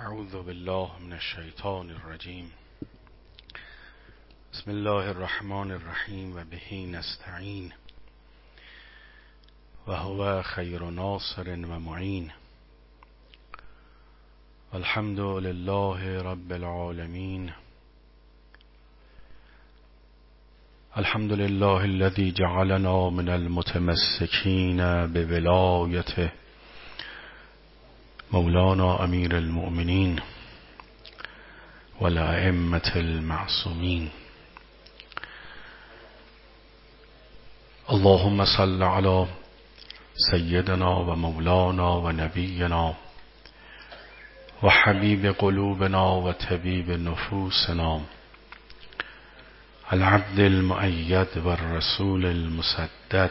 أعوذ بالله من الشيطان الرجيم. بسم الله الرحمن الرحيم وبه نستعين وهو خير ناصر ومعين الحمد لله رب العالمين الحمد لله الذي جعلنا من المتمسكين بولايته مولانا امیر المؤمنین والأئمة المعصومين. اللهم صل على سيدنا ومولانا ونبينا وحبيب قلوبنا وتبيب نفوسنا العبد المؤيد والرسول المسدد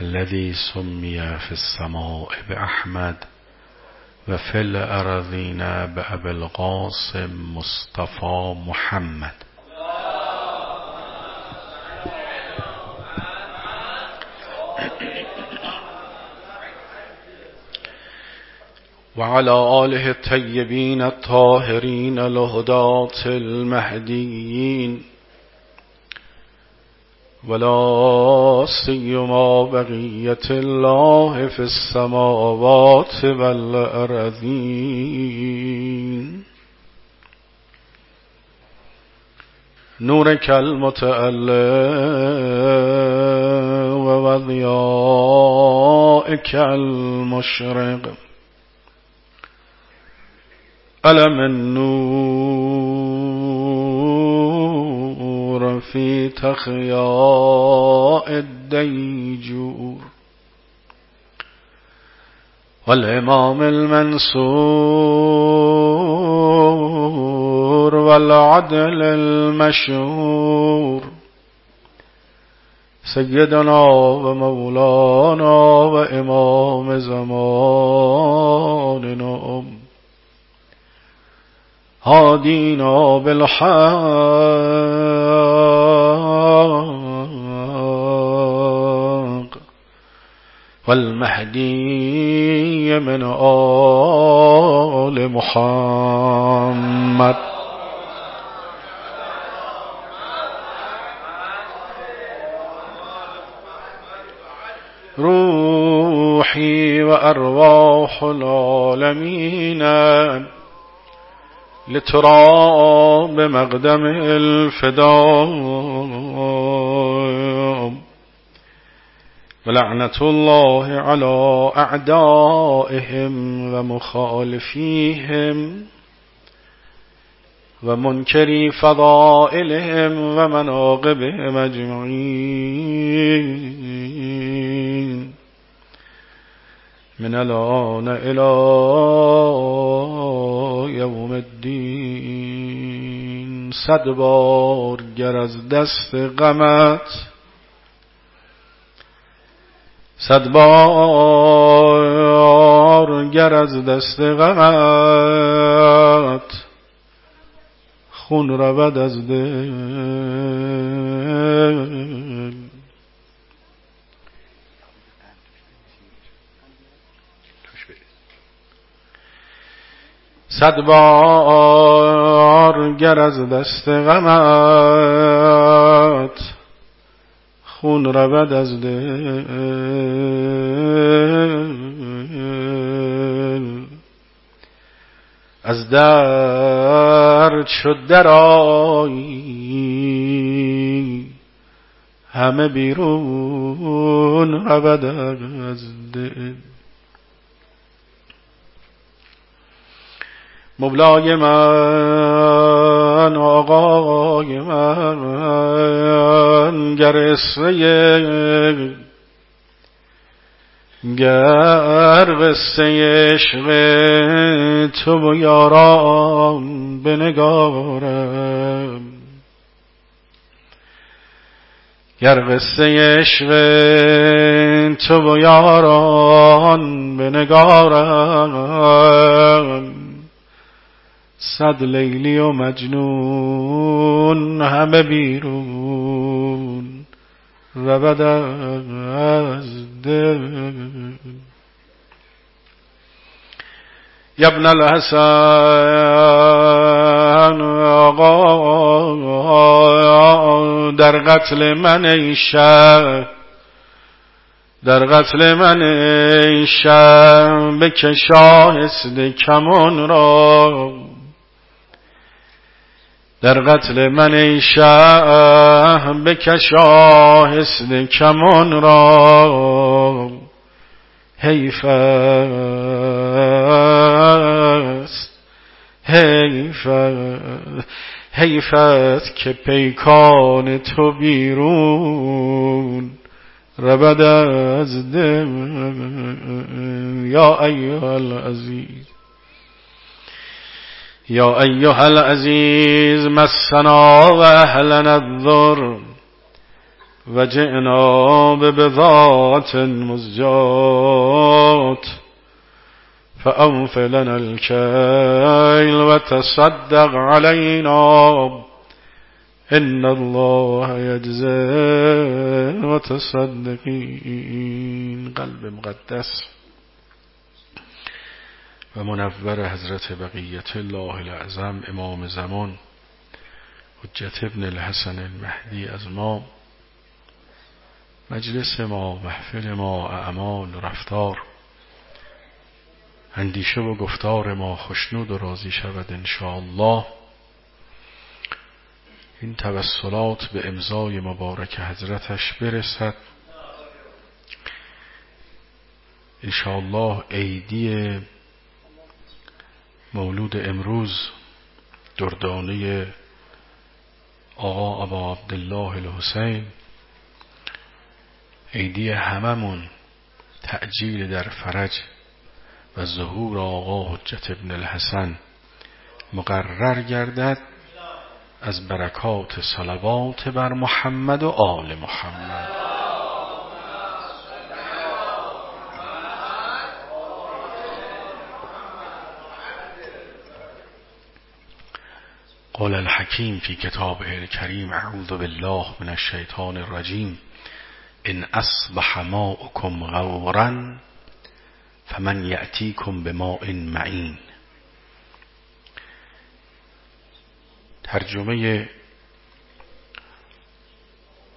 الذي سمي في السماء بأحمد وفي الأرضين بأبي القاسم مصطفى محمد. وعلى آله الطيبين الطاهرين الهداة المهديين. ولا سيما بقية الله في السماوات والأرضين. نورك المتألى وضيائك المشرق. ألم النور في تخياء الديجور. والإمام المنصور والعدل المشهور. سيدنا ومولانا وإمام زماننا. هادينا بالحق والمهدي من آل محمد. روحي وأرواح العالمين لترى بمقدم الفداء. ولعنة الله على أعدائهم ومخالفيهم ومنكري فضائلهم ومناقبهم أجمعين من الآن إلى يوم الدين. صد بار گر از دست غمت صد بار گر از دست غمت خون رود از دل. صد بار گر از دست غمت خون رود از دل. از در شد درایی همه بیرون رود از دل. مولای من آقای من گر اسوه گر قصه عشق تو و یاران بنگارم گر قصه عشق تو و یاران بنگارم صد لیلی و مجنون همه بیرون. رود از دل. یا ابن الحسن آقا در قتل من ای در قتل من ای شه بکش آهسته کمان را. در قتل من ای شه بکش آهسته کمان را. حیف است حیف حیفت که پیکان تو بیرون. ربد از دل یا ایها العزیز. یا ایها العزیز مسنا و اهلنا الضر و جئنا ببضاعت مزجات فأنف لنا الكيل وتصدق علينا إن الله يجزي وتصدقين قلب مقدس. و منور حضرت بقیت الله العظم امام زمان حجت ابن الحسن المهدی از ما مجلس ما محفل ما اعمال و رفتار اندیشه و گفتار ما خوشنود و راضی شود الله این توسلات به امضای مبارک حضرتش برسد. انشاءالله عیدی مولود امروز دردانه آقا ابا عبدالله الحسین. عیدی هممون تعجیل در فرج و ظهور آقا حجت ابن الحسن مقرر گردد از برکات صلوات بر محمد و آل محمد. قال الحكيم في كتابه الكريم أعوذ بالله من الشيطان الرجيم إن أصبح ماؤكم غورا فمن يأتيكم بماء معين ترجمه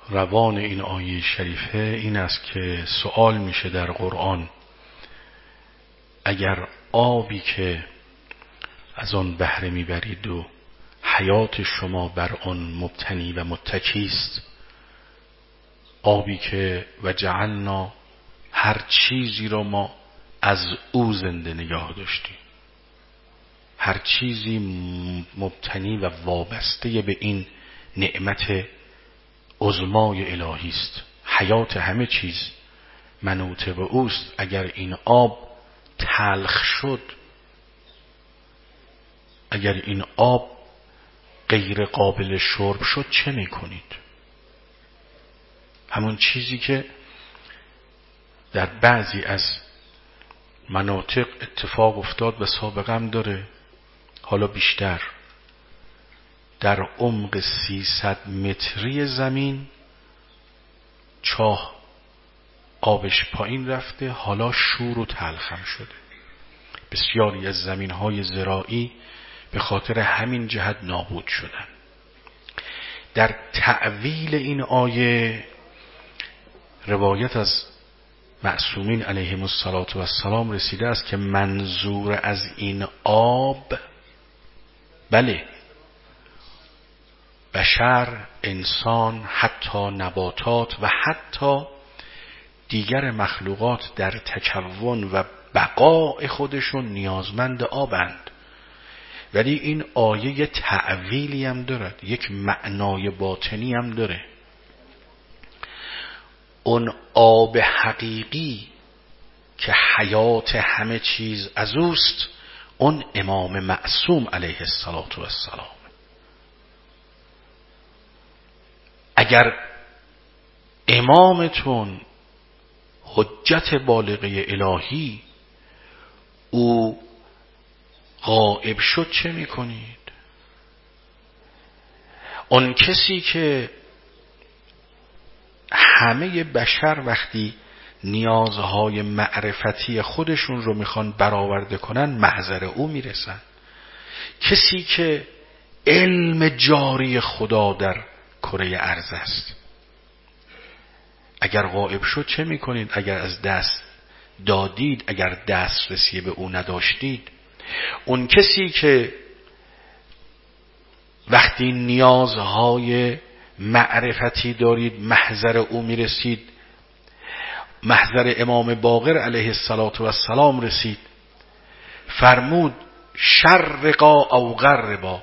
روان این آیه شریفه این است که سوال میشه در قرآن. اگر آبی که از آن بهره می‌برید و حیات شما بر آن مبتنی و متکی است. آبی که و جعلنا هر چیزی را ما از او زنده نگاه داشتیم. هر چیزی مبتنی و وابسته به این نعمت عظمای الهی است. حیات همه چیز منوط به اوست. اگر این آب تلخ شد اگر این آب غیر قابل شرب شد چه می‌کنید؟ همون چیزی که در بعضی از مناطق اتفاق افتاد و سابقم داره حالا بیشتر. در عمق 300 متری زمین چاه آبش پایین رفته حالا شور و تلخم شده. بسیاری از زمین های زراعی به خاطر همین جهت نابود شدن. در تعویل این آیه روایت از معصومین علیهم السلام رسیده است که منظور از این آب بله بشر انسان حتی نباتات و حتی دیگر مخلوقات در تکون و بقاء خودشون نیازمند آبند. ولی این آیه تعویلی هم دارد. یک معنای باطنی هم داره. اون آب حقیقی که حیات همه چیز از اوست اون امام معصوم علیه السلام اگر امامتون حجت بالغه الهی او غائب شد چه می‌کنید؟ اون کسی که همه بشر وقتی نیازهای معرفتی خودشون رو می‌خوان برآورده کنن محضر او می‌رسن. کسی که علم جاری خدا در کره ارز است. اگر غائب شد چه می‌کنید؟ اگر از دست دادید اگر دسترسی به او نداشتید اون کسی که وقتی نیازهای معرفتی دارید محضر او می‌رسید محضر امام باقر علیه السلام رسید فرمود شرقا او غربا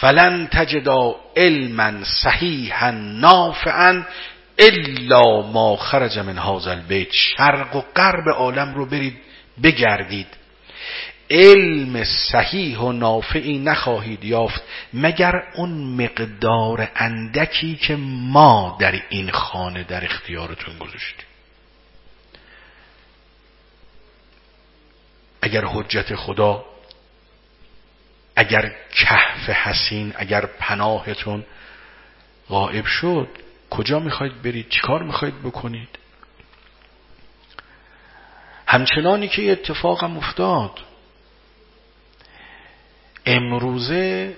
فلن تجدا علما صحیحا نافعا الا ما خرج من هذا البیت شرق و غرب عالم رو برید بگردید. علم صحیح و نافعی نخواهید یافت مگر اون مقدار اندکی که ما در این خانه در اختیارتون گذاشتیم؟ اگر حجت خدا اگر کهف حسین اگر پناهتون غائب شد کجا می‌خواید برید؟ چیکار می‌خواید بکنید؟ همچنانی که اتفاقم افتاد امروزه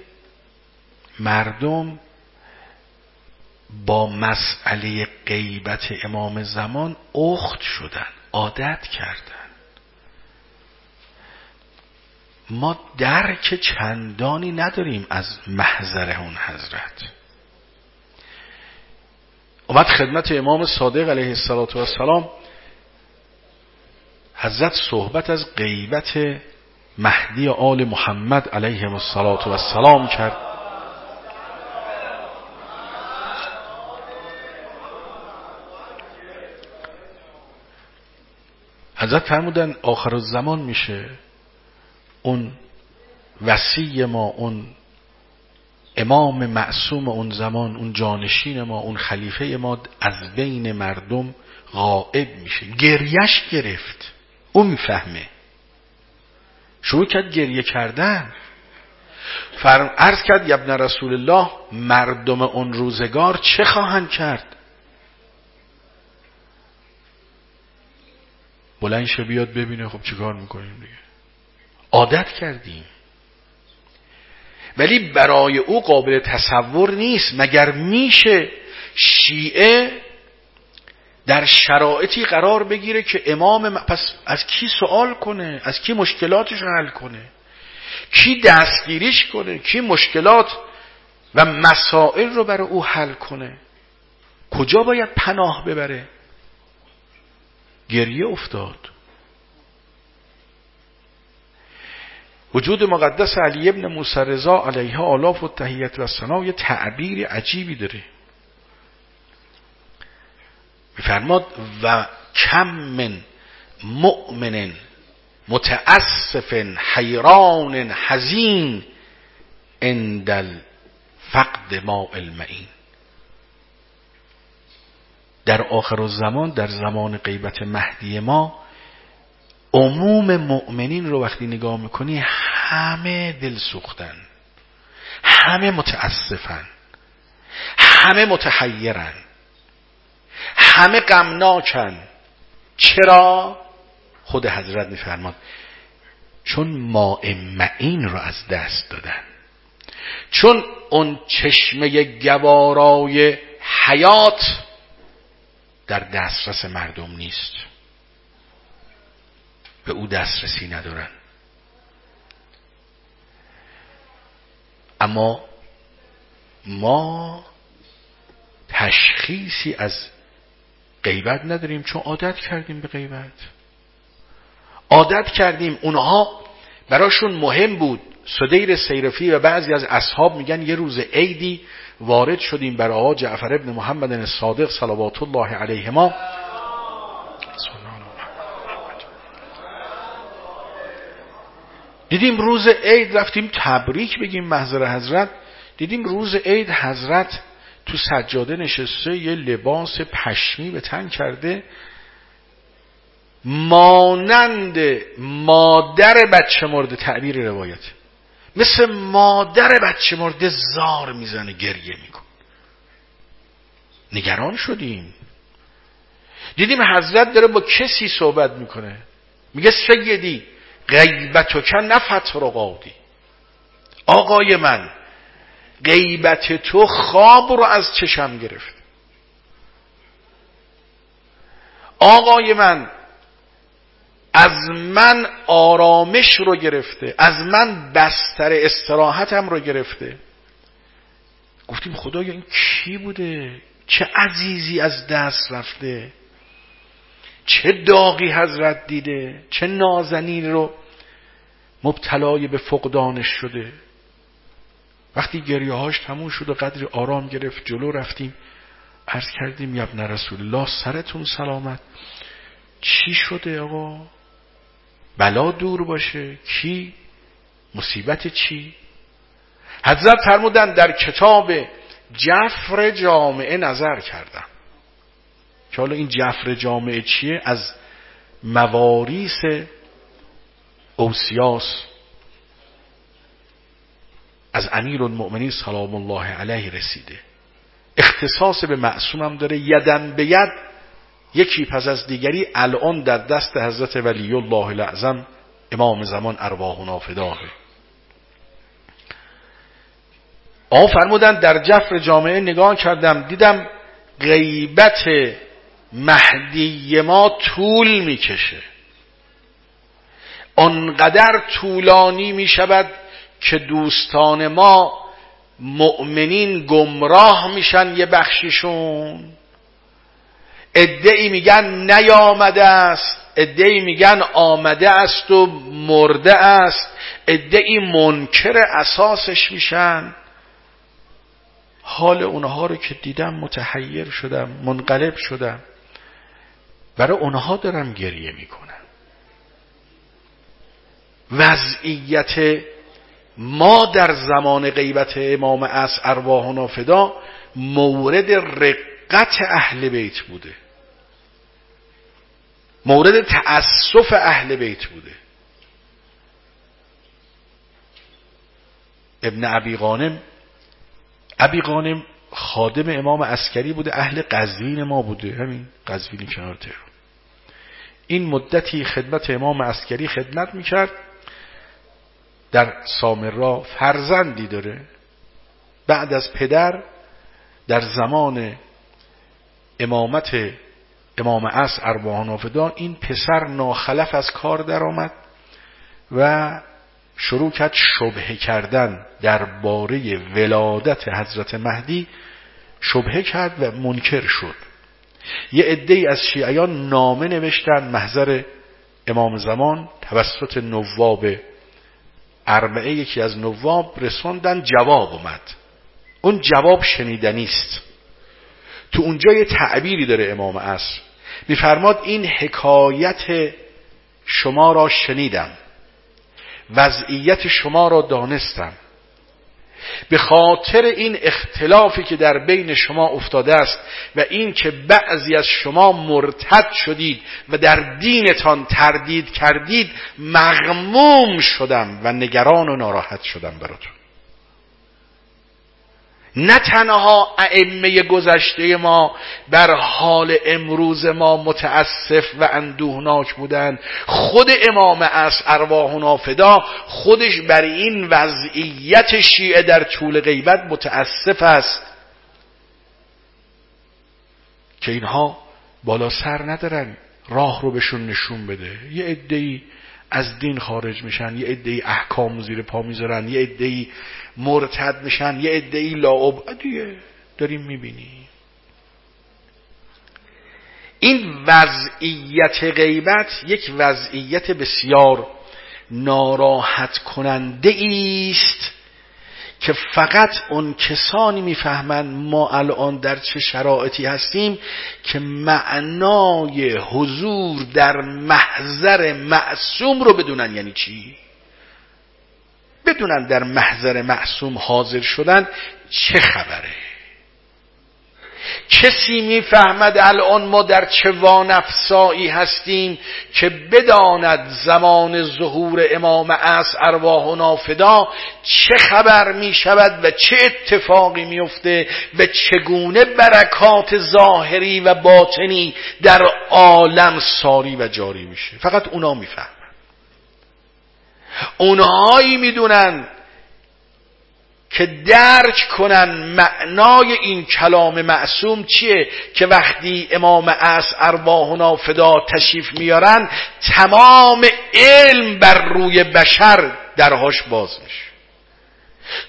مردم با مسئله غیبت امام زمان اخت شدن عادت کردن. ما درک چندانی نداریم از محضر اون حضرت. اومد خدمت امام صادق علیه السلام حضرت صحبت از غیبت مهدی آل محمد علیه السلام کرد. حضرت فرمودن آخر الزمان میشه. اون وسیع ما اون امام معصوم اون زمان اون جانشین ما اون خلیفه ما از بین مردم غائب میشه. گریش گرفت. اون می‌فهمه. شروع کرد گریه کردن. فرم عرض کرد یبن رسول الله مردم اون روزگار چه خواهند کرد؟ بلند شه بیاد ببینه خب چیکار می‌کنیم دیگه. عادت کردیم. ولی برای او قابل تصور نیست مگر میشه شیعه در شرایطی قرار بگیره که امام پس از کی سوال کنه؟ از کی مشکلاتش حل کنه؟ کی دستگیریش کنه؟ کی مشکلات و مسائل رو برای او حل کنه؟ کجا باید پناه ببره؟ گریه افتاد. وجود مقدس علی ابن موسی رضا علیه آلاف و تحییت و سنا یه تعبیر عجیبی داره. میفرماد و کم من مؤمن متاسف حیران حزین اندل فقد ما المعین. در آخر الزمان در زمان غیبت مهدی ما عموم مؤمنین رو وقتی نگاه می‌کنی همه دل سوختن همه متاسفن همه متحیرن. همه غمناکن. چرا؟ خود حضرت میفرماد چون ماء معین رو از دست دادن. چون اون چشمه گوارای حیات در دسترس مردم نیست. به او دسترسی ندارن. اما ما تشخیصی از غیبت نداریم چون عادت کردیم به غیبت. عادت کردیم اونها براشون مهم بود. صدیر سیرفی و بعضی از اصحاب میگن یه روز عیدی وارد شدیم بر آقا جعفر ابن محمد صادق صلوات الله علیهما دیدیم روز عید رفتیم تبریک بگیم محضر حضرت. دیدیم روز عید حضرت تو سجاده نشسته یه لباس پشمی به تن کرده. مانند مادر بچه مرده تعبیر روایت. مثل مادر بچه مرده زار می‌زنه گریه میکن نگران شدیم. دیدیم حضرت داره با کسی صحبت می‌کنه. میگه سیدی غیبت و کن نفت رقادی. آقای من غیبت تو خواب رو از چشم گرفت. آقای من از من آرامش رو گرفته از من بستر استراحتم رو گرفته. گفتیم خدایا این کی بوده؟ چه عزیزی از دست رفته؟ چه داغی حضرت دیده؟ چه نازنین رو مبتلای به فقدانش شده؟ وقتی گریه هاش تموم شد و قدر آرام گرفت جلو رفتیم. عرض کردیم یبن رسول الله سرتون سلامت. چی شده آقا؟ بلا دور باشه. کی؟ مصیبت چی؟ حضرت فرمودن در کتاب جفر جامعه نظر کردم. که حالا این جفر جامعه چیه؟ از مواریس اوسیاس. از امیر المؤمنین سلام الله علیه رسیده. اختصاص به معصوم هم داره. یدن به ید یکی پس از دیگری الان در دست حضرت ولی الله الاعظم امام زمان ارواح نافداه آن فرمودن در جفر جامعه نگاه کردم دیدم غیبت مهدی ما طول می‌کشه. آنقدر طولانی می شود که دوستان ما مؤمنین گمراه میشن یه بخشیشون. ادعی میگن نیامده است. ادعی میگن آمده است و مرده است. ادعی منکر اساسش میشن. حال اونها رو که دیدم متحیر شدم منقلب شدم. برای اونها دارم گریه می‌کنم. وضعیت ما در زمان غیبت امام اس ارواح نافدا مورد رقت اهل بیت بوده. مورد تأسف اهل بیت بوده. ابن ابی غانم ابی غانم خادم امام عسکری بوده اهل قزوین ما بوده. همین قزوین کنار تهران. این مدتی خدمت امام عسکری خدمت می‌کرد. در سامرا فرزندی داره. بعد از پدر در زمان امامت امام عصر ارواحنا این پسر ناخلف از کار درآمد و شروع کرد شبه کردن درباره ولادت حضرت مهدی. شبهه کرد و منکر شد. یه عده از شیعیان نامه نوشتن محضر امام زمان توسط نواب اربعه یکی از نواب رسوندن جواب اومد. اون جواب شنیدنی است. تو اونجا یه تعبیری داره امام عصر. میفرماد این حکایت شما را شنیدم. وضعیت شما را دانستم. به خاطر این اختلافی که در بین شما افتاده است و این که بعضی از شما مرتد شدید و در دینتان تردید کردید مغموم شدم و نگران و ناراحت شدم براتون. نه تنها ائمه گذشته ما بر حال امروز ما متاسف و اندوهناک بودند. خود امام از ارواح نافدا خودش بر این وضعیت شیعه در طول غیبت متاسف است. که اینها بالا سر ندارن راه رو بهشون نشون بده. یه عده‌ای از دین خارج میشن یه عده‌ای احکام زیر پا می‌ذارن یه عده‌ای مرتد میشن یه عده‌ای لاعب. دیگه داریم می‌بینی این وضعیت غیبت یک وضعیت بسیار ناراحت کننده است که فقط اون کسانی می‌فهمند ما الان در چه شرایطی هستیم که معنای حضور در محضر معصوم رو بدونن. یعنی چی؟ بدونن در محضر معصوم حاضر شدن چه خبره. کسی می‌فهمد الان ما در چه وانفسایی هستیم که بداند زمان ظهور امام اس ارواح و نافدا چه خبر می شود و چه اتفاقی میفته و چگونه برکات ظاهری و باطنی در عالم ساری و جاری میشه. فقط اونا می‌فهمن. اونهایی می‌دونن که درک کنن معنای این کلام معصوم چیه که وقتی امام اس ارواح و نافدا تشریف میارن تمام علم بر روی بشر درهاش باز میشه.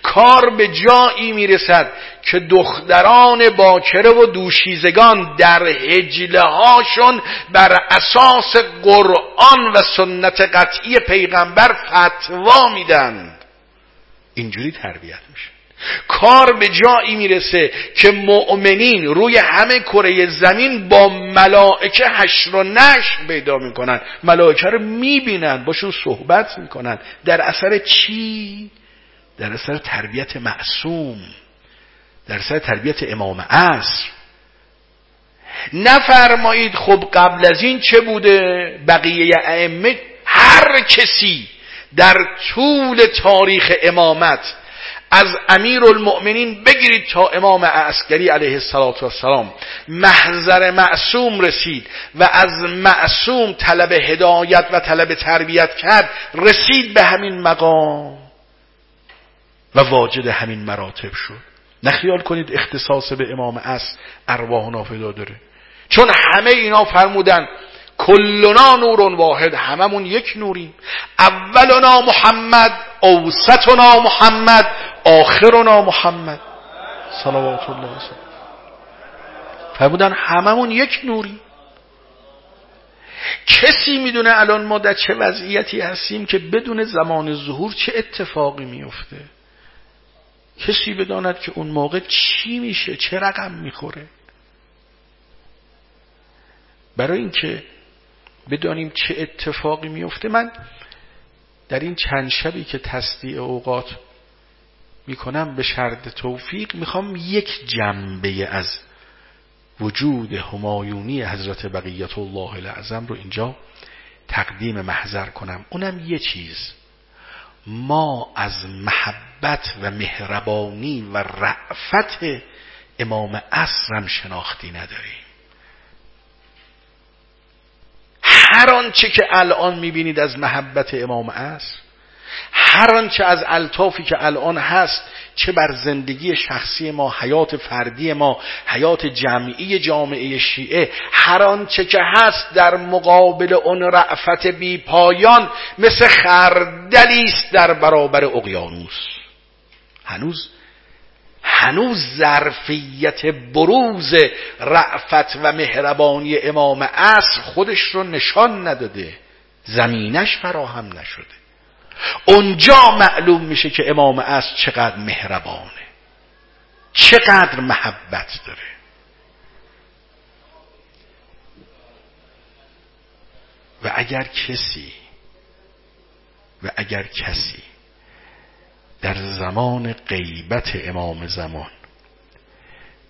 کار به جایی می‌رسد که دختران باکره و دوشیزگان در هجله هاشون بر اساس قرآن و سنت قطعی پیغمبر فتوا میدن. اینجوری تربیت میشه. کار به جایی می‌رسه که مؤمنین روی همه کره زمین با ملائکه حشر و نشر پیدا می‌کنن. ملائکه رو می‌بینن باشون صحبت می‌کنن. در اثر چی؟ در اثر تربیت معصوم. در اثر تربیت امام عصر. نفرمایید خب قبل از این چه بوده؟ بقیه ائمه هر کسی در طول تاریخ امامت از امیر المؤمنین بگیرید تا امام عسکری علیه السلام محضر معصوم رسید و از معصوم طلب هدایت و طلب تربیت کرد رسید به همین مقام و واجد همین مراتب شد. نخیال کنید اختصاص به امام اس ارواح نافدا داره. چون همه اینا فرمودن کلنا نور واحد هممون یک نوریم. اولنا محمد اوسطنا محمد آخرنا محمد. صلوات الله وسلم فرمودن هممون یک نوری کسی می‌دونه الان ما در چه وضعیتی هستیم که بدون زمان ظهور چه اتفاقی میفته کسی بداند که اون موقع چی میشه چه رقم می‌خوره؟ برای اینکه بدانیم چه اتفاقی میفته. من در این چند شبی که تصدیع اوقات می‌کنم به شرط توفیق می‌خوام یک جنبه از وجود همایونی حضرت بقیت الله العظم رو اینجا تقدیم محضر کنم. اونم یه چیز. ما از محبت و مهربانی و رعفت امام اصرم شناختی نداریم. هر آنچه که الان می‌بینید از محبت امام عصر هر آنچه از الطافی که الان هست چه بر زندگی شخصی ما حیات فردی ما حیات جمعی جامعه شیعه هر آنچه که هست در مقابل اون رعفت بی پایان مثل خردلی است در برابر اقیانوس. هنوز هنوز ظرفیت بروز رعفت و مهربانی امام عصر خودش رو نشان نداده. زمینش فراهم نشده. اونجا معلوم میشه که امام عصر چقدر مهربانه. چقدر محبت داره. و اگر کسی و اگر کسی در زمان غیبت امام زمان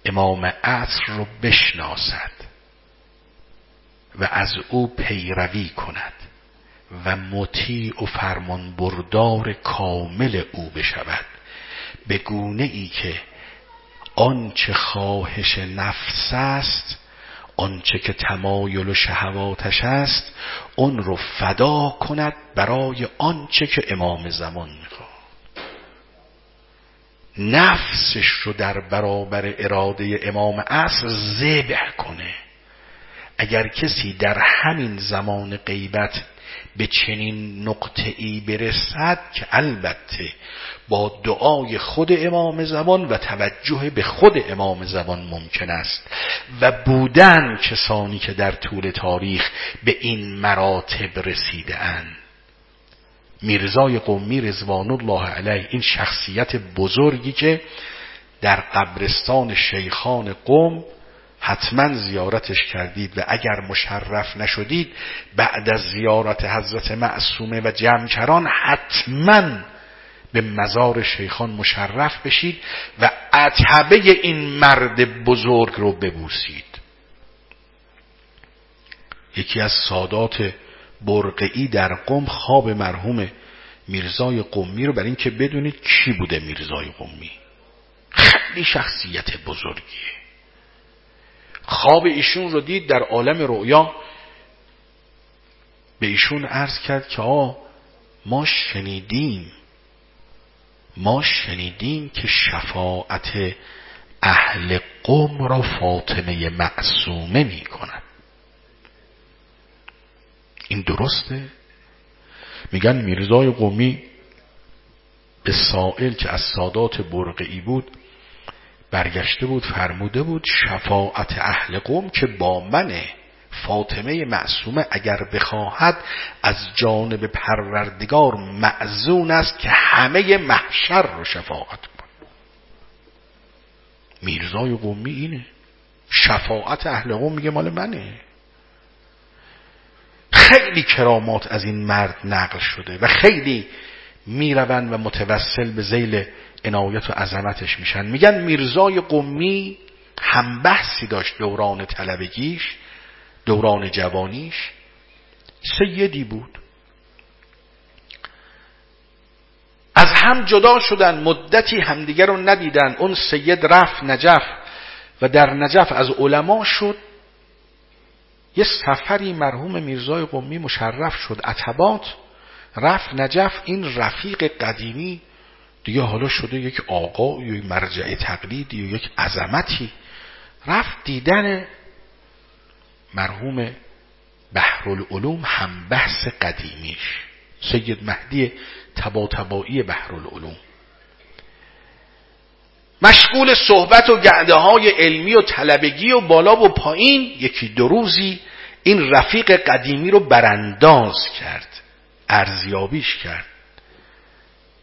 امام عصر رو بشناسد و از او پیروی کند و مطیع و فرمان بردار کامل او بشود. به گونه ای که آنچه خواهش نفس است آنچه که تمایل و شهواتش است اون رو فدا کند برای آنچه که امام زمان نفسش رو در برابر اراده امام عصر زبه کنه. اگر کسی در همین زمان غیبت به چنین نقطه ای برسد که البته با دعای خود امام زمان و توجه به خود امام زمان ممکن است و بودن کسانی که در طول تاریخ به این مراتب رسیده اند میرزای قومی رضوان الله علیه این شخصیت بزرگی که در قبرستان شیخان قوم حتما زیارتش کردید و اگر مشرف نشدید بعد از زیارت حضرت معصومه و جمکران حتما به مزار شیخان مشرف بشید و عتبه این مرد بزرگ رو ببوسید. یکی از سادات برقعی در قم خواب مرحوم میرزای قمی رو برای اینکه بدونید کی بوده میرزای قمی. خیلی شخصیت بزرگیه. خواب ایشون رو دید در عالم رؤیا. به ایشون عرض کرد که آ ما شنیدیم. ما شنیدیم که شفاعت اهل قم را فاطمه معصومه می کند این درسته؟ میگن میرزای قومی به سائل که از سادات برقعی بود برگشته بود فرموده بود شفاعت اهل قوم که با منه فاطمه معصومه اگر بخواهد از جانب پروردگار معزون است که همه محشر رو شفاعت کن. میرزای قومی اینه. شفاعت اهل قوم میگه مال منه. خیلی کرامات از این مرد نقل شده و خیلی می‌روند و متوسل به زیل عنایت و عظمتش میشن. میگن میرزای قمی هم بحثی داشت دوران طلبگیش دوران جوانیش. سیدی بود. از هم جدا شدن مدتی همدیگر رو ندیدن. اون سید رفت نجف و در نجف از علما شد. یه سفری مرحوم میرزای قمی مشرف شد. عتبات رفت نجف این رفیق قدیمی. دیگه حالا شده یک آقا یا مرجع تقلیدی یا یک عظمتی. رفت دیدن مرحوم بحرالعلوم هم بحث قدیمیش. سید مهدی تبا تبایی بحرالعلوم. مشغول صحبت و گعده های علمی و طلبگی و بالا و پایین یکی دو روزی این رفیق قدیمی رو برانداز کرد ارزیابیش کرد.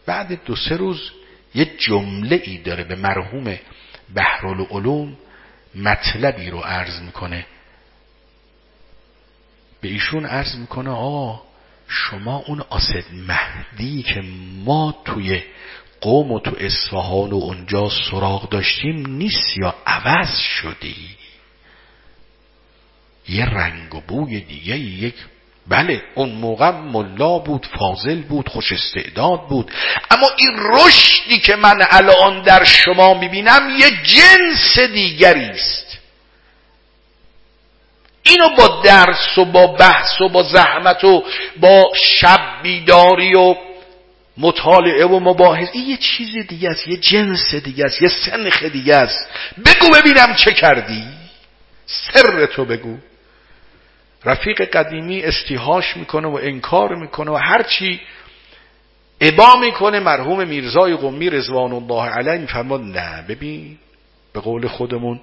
بعد دو سه روز یه جمله ای داره به مرحوم بحرالعلوم مطلبی رو عرض می‌کنه. به ایشون عرض می‌کنه آه شما اون آسد مهدی که ما توی قوم و تو اصفهان و اونجا سراغ داشتیم نیست یا عوض شدی؟ یه رنگ و بوی دیگه یک بله اون موقع ملا بود فاضل بود خوش استعداد بود. اما این رشدی که من الان در شما می‌بینم یه جنس دیگری است. اینو با درس و با بحث و با زحمت و با شب بیداری و مطالعه و مباحث. یه چیز دیگه است یه جنس دیگه است یه سنخ دیگه است. بگو ببینم چه کردی. سر تو بگو. رفیق قدیمی استیهاش می‌کنه و انکار می‌کنه و هرچی ابا می‌کنه مرحوم میرزای قمی رضوان الله علیه میفرماد نه ببین به قول خودمون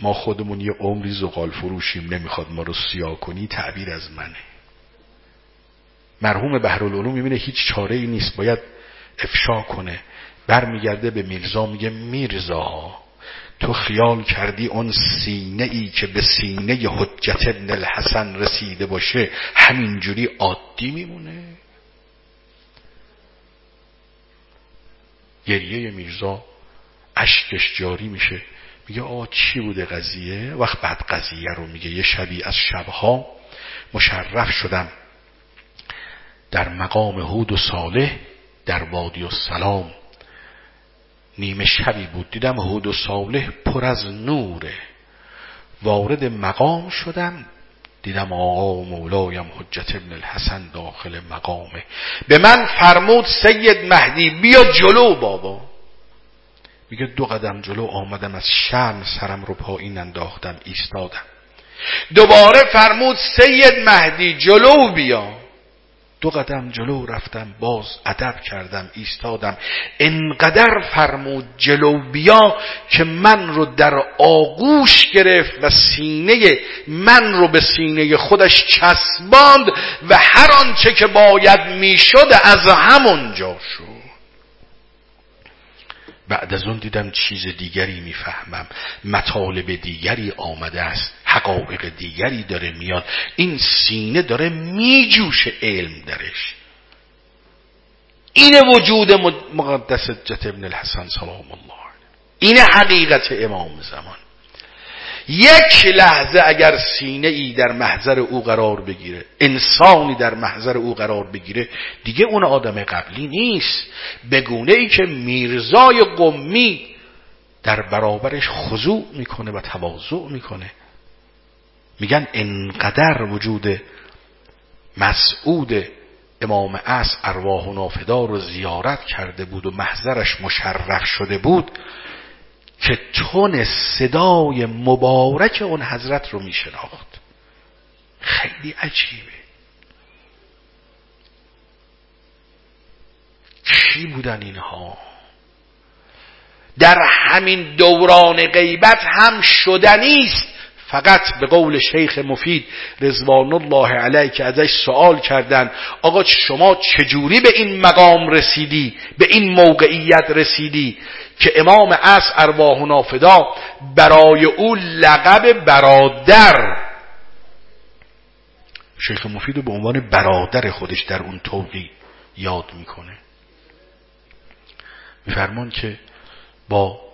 ما خودمون یه عمری زغال فروشیم نمی‌خواد ما رو سیاه کنی تعبیر از منه. مرحوم بحرالعلوم می‌بینه هیچ چاره ای نیست باید افشا کنه. برمیگرده به میرزا میگه میرزا تو خیال کردی اون سینه ای که به سینه حجت ابن الحسن رسیده باشه همینجوری عادی میمونه؟ گریه میرزا اشکش جاری میشه. میگه آ چی بوده قضیه؟ وقت بعد قضیه رو میگه. یه شبی از شبها مشرف شدم. در مقام هود و صالح در وادی و سلام. نیمه شبی بود دیدم هود و صالح پر از نوره. وارد مقام شدم دیدم آقا مولایم حجت ابن الحسن داخل مقامه به من فرمود سید مهدی بیا جلو بابا. میگه دو قدم جلو آمدم از شرم سرم رو پایین انداختم ایستادم. دوباره فرمود سید مهدی جلو بیا. دو قدم جلو رفتم باز ادب کردم ایستادم. انقدر فرمود جلو بیا که من رو در آغوش گرفت و سینه من رو به سینه خودش چسباند و هر آنچه که باید می‌شد از همونجا شد. بعد از اون دیدم چیز دیگری می‌فهمم. مطالب دیگری آمده است. حقایق دیگری داره میاد. این سینه داره میجوشه علم درش. این وجود مقدس جت ابن الحسن سلام الله این حقیقت امام زمان. یک لحظه اگر سینه ای در محضر او قرار بگیره انسانی در محضر او قرار بگیره دیگه اون آدم قبلی نیست. بگونه ای که میرزای قمی در برابرش خضوع می‌کنه و تواضع می‌کنه. میگن انقدر وجود مسعود امام اس ارواح و نافدار رو زیارت کرده بود و محضرش مشرف شده بود که تون صدای مبارک اون حضرت رو میشناخت. خیلی عجیبه. کی بودن اینها؟ در همین دوران غیبت هم شدنیست فقط به قول شیخ مفید رضوان الله علیه که ازش سوال کردن آقا شما چجوری به این مقام رسیدی؟ به این موقعیت رسیدی؟ که امام اس ارواح و نافدا برای او لقب برادر. شیخ مفید به عنوان برادر خودش در اون توقی یاد می‌کنه. میفرمان که با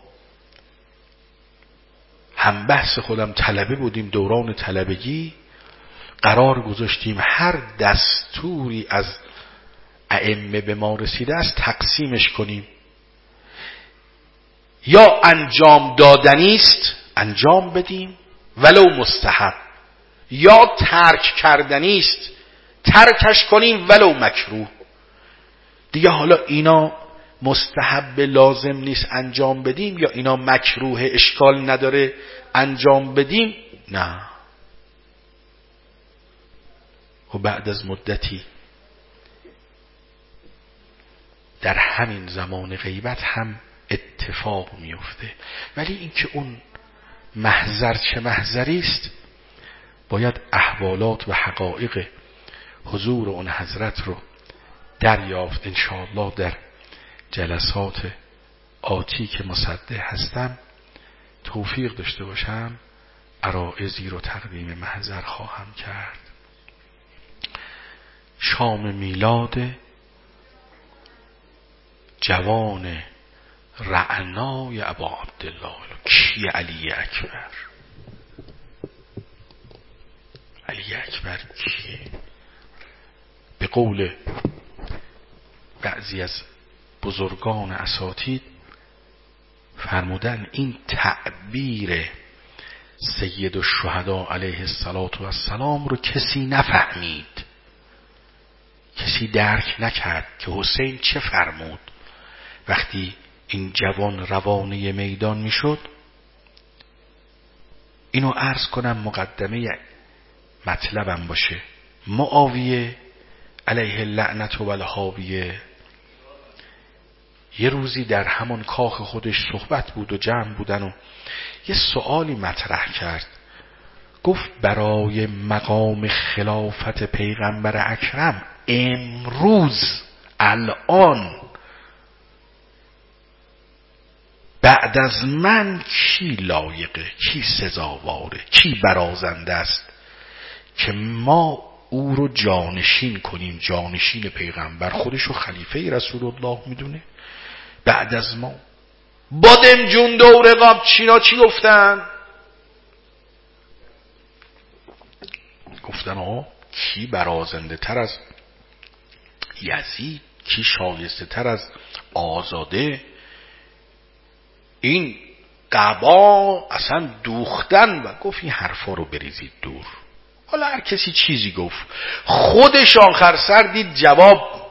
هم بحث خودم طلبه بودیم دوران طلبگی. قرار گذاشتیم هر دستوری از ائمه به ما رسیده است تقسیمش کنیم. یا انجام دادنی است انجام بدیم. ولو مستحب. یا ترک کردنی است ترکش کنیم ولو مکروه. دیگه حالا اینا مستحب لازم نیست انجام بدیم یا اینا مکروه اشکال نداره انجام بدیم؟ نه. و بعد از مدتی در همین زمان غیبت هم اتفاق میفته ولی اینکه اون محضر چه محضری است؟ باید احوالات و حقایق حضور اون حضرت رو دریافت انشاءالله در جلسات آتی که مصده هستم توفیق داشته باشم عرائزی رو تقدیم محضر خواهم کرد. شام میلاد جوان رعنای ابا عبدالله کی علی اکبر؟ علی اکبر کی؟ به قول بعضی از بزرگان اساتید فرمودن این تعبیر سید الشهدا علیه السلام رو کسی نفهمید. کسی درک نکرد که حسین چه فرمود. وقتی این جوان روانه میدان می‌شد اینو عرض کنم مقدمه مطلبم باشه. معاویه علیه لعنت و الهاویه یه روزی در همون کاخ خودش صحبت بود و جمع بودن و یه سوالی مطرح کرد. گفت برای مقام خلافت پیغمبر اکرم امروز الان. بعد از من کی لایقه؟ کی سزاواره؟ کی برازنده است که ما او رو جانشین کنیم؟ جانشین پیغمبر خودش رو خلیفه رسول الله می‌دونه؟ بعد از ما. بادم جون دور قاب چینا چی گفتن؟ گفتن آقا کی برازنده تر از یزید؟ کی شایسته تر از آزاده؟ این قبا اصلا دوختن و گفت این حرفا رو بریزید دور. حالا هر کسی چیزی گفت. خودش آخر سر دید جواب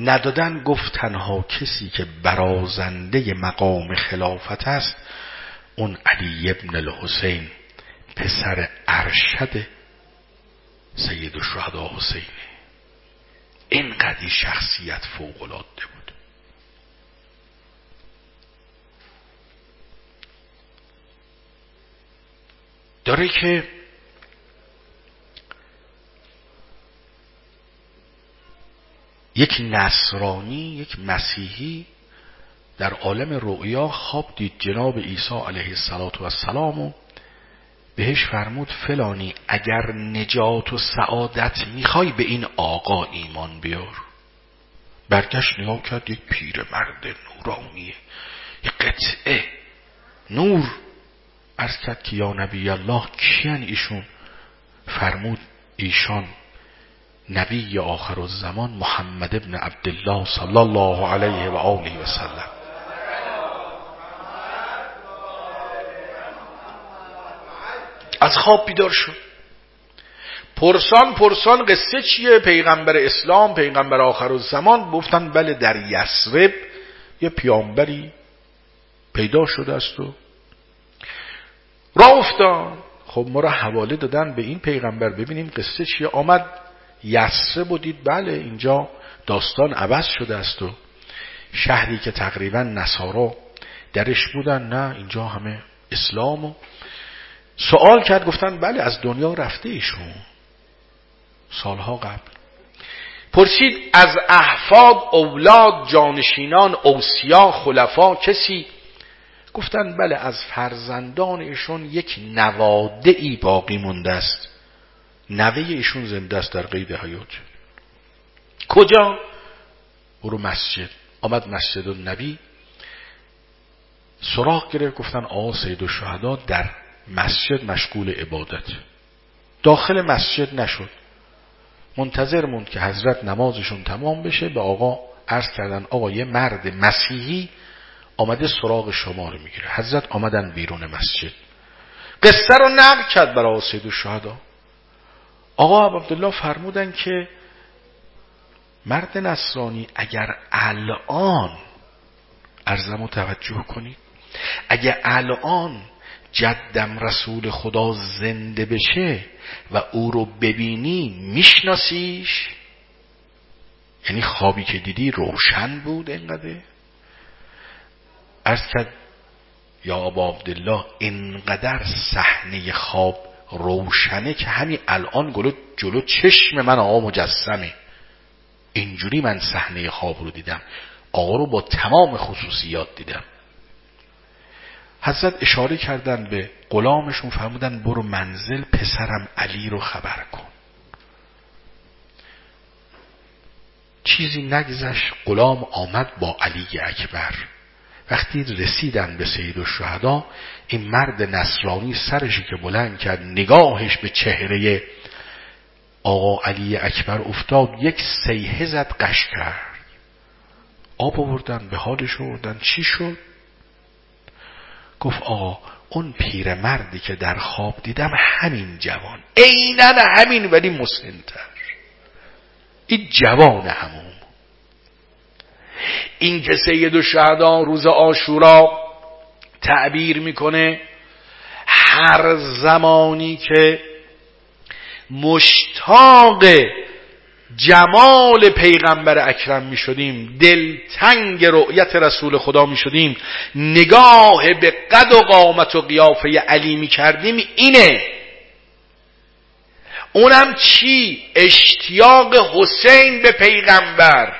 ندادن گفت تنها کسی که برازنده مقام خلافت است اون علی ابن الحسین پسر ارشد سید الشهدا حسینه اینقدی شخصیت فوق العاده بود. داره که یک نصرانی یک مسیحی در عالم رؤیا خواب دید جناب عیسی علیه السلام و بهش فرمود فلانی اگر نجات و سعادت می‌خوای به این آقا ایمان بیار. برگشت نگاه کرد یک پیر مرد نورانیه یک قطعه نور. ارز کرد که یا نبی الله کیان ایشون؟ فرمود ایشان نبی آخر الزمان محمد ابن عبدالله صلی الله علیه و آله و سلم. از خواب بیدار شد. پرسان پرسان قصه چیه؟ پیغمبر اسلام پیغمبر آخر الزمان گفتن بله در یسرب یه پیامبری پیدا شده است و را افتاد. خب ما را حواله دادن به این پیغمبر. ببینیم قصه چیه. آمد یسره بودید. بله اینجا داستان عوض شده است و شهری که تقریبا نصارا درش بودن. نه اینجا همه اسلام و سوال کرد گفتن بله از دنیا رفته ایشون سالها قبل. پرسید از احفاد اولاد جانشینان اوسیا خلفا کسی؟ گفتن بله از فرزندان ایشون یک نواده ای باقی مونده است. نوه ایشون زنده است در قید حیات. کجا؟ برو مسجد. آمد مسجد النبی. سراغ گرفت گفتن آقا سید و در مسجد مشغول عبادت. داخل مسجد نشد. منتظر موند که حضرت نمازشون تمام بشه. به آقا عرض کردن آقا یه مرد مسیحی آمده سراغ شما رو می‌گیره. حضرت آمدن بیرون مسجد. قصه رو نقل کرد برای سید الشهدا. آقا عبدالله فرمودن که مرد نصرانی اگر الان ارزم توجه کنید اگر الان جدم رسول خدا زنده بشه و او رو ببینی میشناسیش؟ یعنی خوابی که دیدی روشن بود اینقدر؟ ارز کرد یا آبا عبدالله اینقدر صحنه خواب روشنه که همین الان گلو جلو چشم من آقا مجسمه. اینجوری من صحنه خواب رو دیدم. آقا رو با تمام خصوصیات دیدم. حضرت اشاره کردن به غلامشون فرمودن برو منزل پسرم علی رو خبر کن. چیزی نگذشت غلام آمد با علی اکبر. وقتی رسیدن به سید و شهدا این مرد نصرانی سرشی که بلند کرد نگاهش به چهره آقا علی اکبر افتاد یک سیه زد قش کرد. آب آوردن به حالش آوردن چی شد؟ گفت آقا اون پیر مردی که در خواب دیدم همین جوان. عینا همین ولی مسنتر. این جوان همون. این که سید و روز آشورا تعبیر می‌کنه هر زمانی که مشتاق جمال پیغمبر اکرم می شدیم دلتنگ رؤیت رسول خدا می شدیم نگاه به قد و قامت و قیافه علی می کردیم اینه. اونم چی؟ اشتیاق حسین به پیغمبر.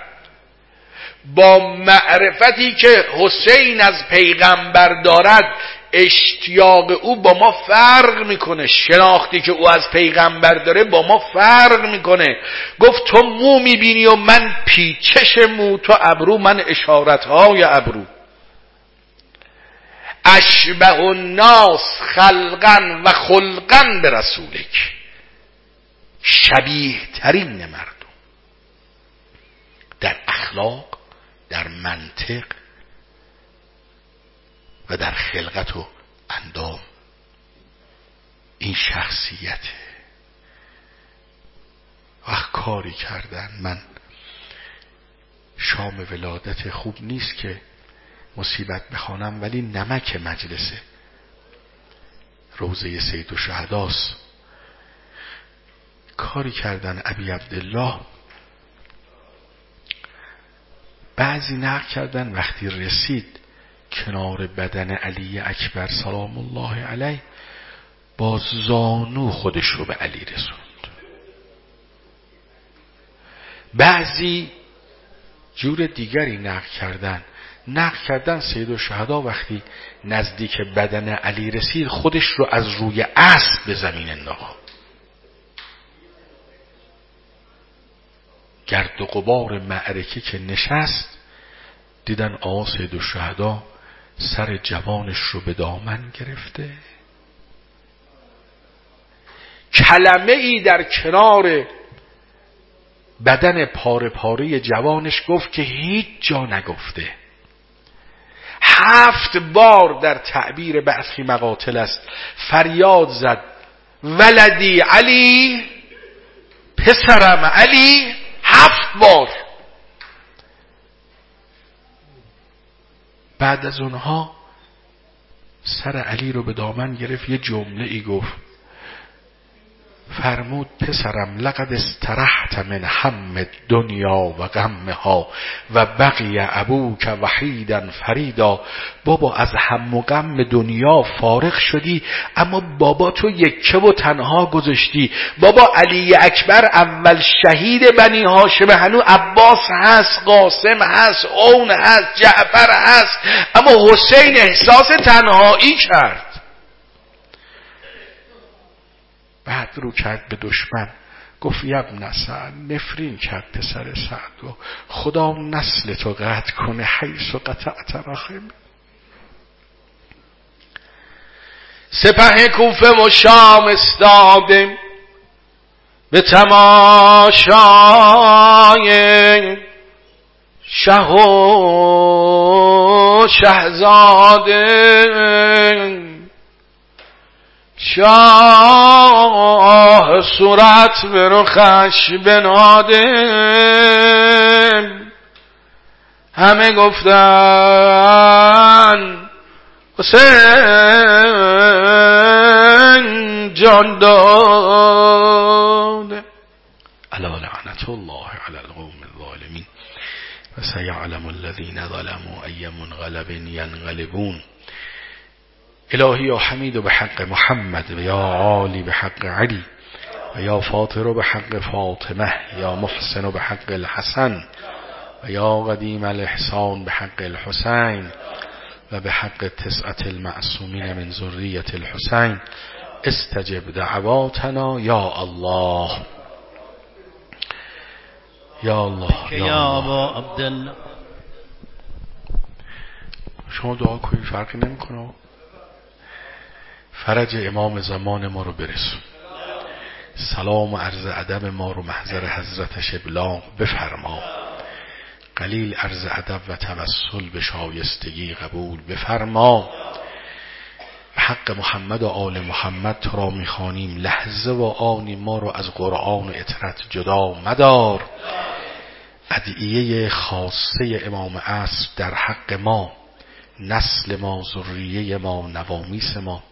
با معرفتی که حسین از پیغمبر دارد اشتیاق او با ما فرق می‌کنه. شناختی که او از پیغمبر داره با ما فرق می‌کنه. گفت تو مو می‌بینی و من پیچش مو تو ابرو من اشارتهای ابرو. اشبه الناس خلقا و خلقا به رسولک. شبیه ترین مردم. در اخلاق در منطق و در خلقت و اندام. این شخصیت. وقت کاری کردن. من شام ولادت خوب نیست که مصیبت بخوانم ولی نمک مجلسه. روزه سید و کاری کردن ابی عبدالله بعضی نقل کردن وقتی رسید کنار بدن علی اکبر سلام الله علیه با زانو خودش رو به علی رسوند. بعضی جور دیگری نقل کردن. نقل کردن سید و شهدا وقتی نزدیک بدن علی رسید خودش رو از روی اسب به زمین انداخت. گرد و قبار معرکه که نشست دیدن آقا سید الشهدا سر جوانش رو به دامن گرفته. کلمه ای در کنار بدن پاره پاره جوانش گفت که هیچ جا نگفته. هفت بار در تعبیر برخی مقاتل است فریاد زد. ولدی علی؟ پسرم علی؟ هفت بار. بعد از اونها سر علی رو به دامن گرفت یه جمله ای گفت. فرمود پسرم لقد استرحت من هم دنیا و غمها و بقی ابوک وحیدا فریدا. بابا از هم و غم دنیا فارغ شدی اما بابا تو یکه و تنها گذاشتی. بابا علی اکبر اول شهید بنی هاشم هنو عباس هست قاسم هست اون هست جعفر هست اما حسین احساس تنهایی کرد. بعد رو کرد به دشمن. گفت یبن سعد نفرین کرد پسر سعد. و خدا نسل تو قطع کنه حیث و قطعت رحم. سپه کوفه و شام استادم به تماشای شه و شهزاده. شاه صورت به رخش بناده همه گفتن حسین جان داده الا لعنت الله علی القوم الظالمین. و سیعلم الذین ظلموا ای منقلب ینقلبون. الهی یا حمید و به حق محمد و یا عالی به حق علی و یا فاطر و به حق فاطمه یا محسن و به حق الحسن و یا قدیم الاحسان به حق الحسین و به حق تسعت المعصومین من ذریت الحسین استجب دعواتنا یا الله. یا الله یا الله. شما دعا کنید فرقی نمی‌کنه؟ فرج امام زمان ما رو برسون. سلام و عرض ادب ما رو محضر حضرت شبلام بفرما. قلیل عرض ادب و توسل به شایستگی قبول بفرما. حق محمد و آل محمد تو را می‌خوانیم. لحظه و آنی ما رو از قرآن و اطرت جدا مدار. ادعیه خاصه امام عصر در حق ما نسل ما ذریه ما نوامیس ما.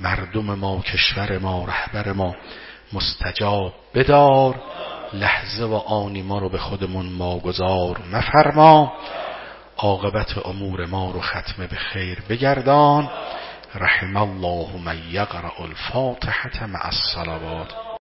مردم ما کشور ما رهبر ما مستجاب. بدار لحظه و آنی ما رو به خودمون ما گذار مفرما عاقبت امور ما رو ختم به خیر بگردان. رحم الله من یقرأ الفاتحة مع الصلوات.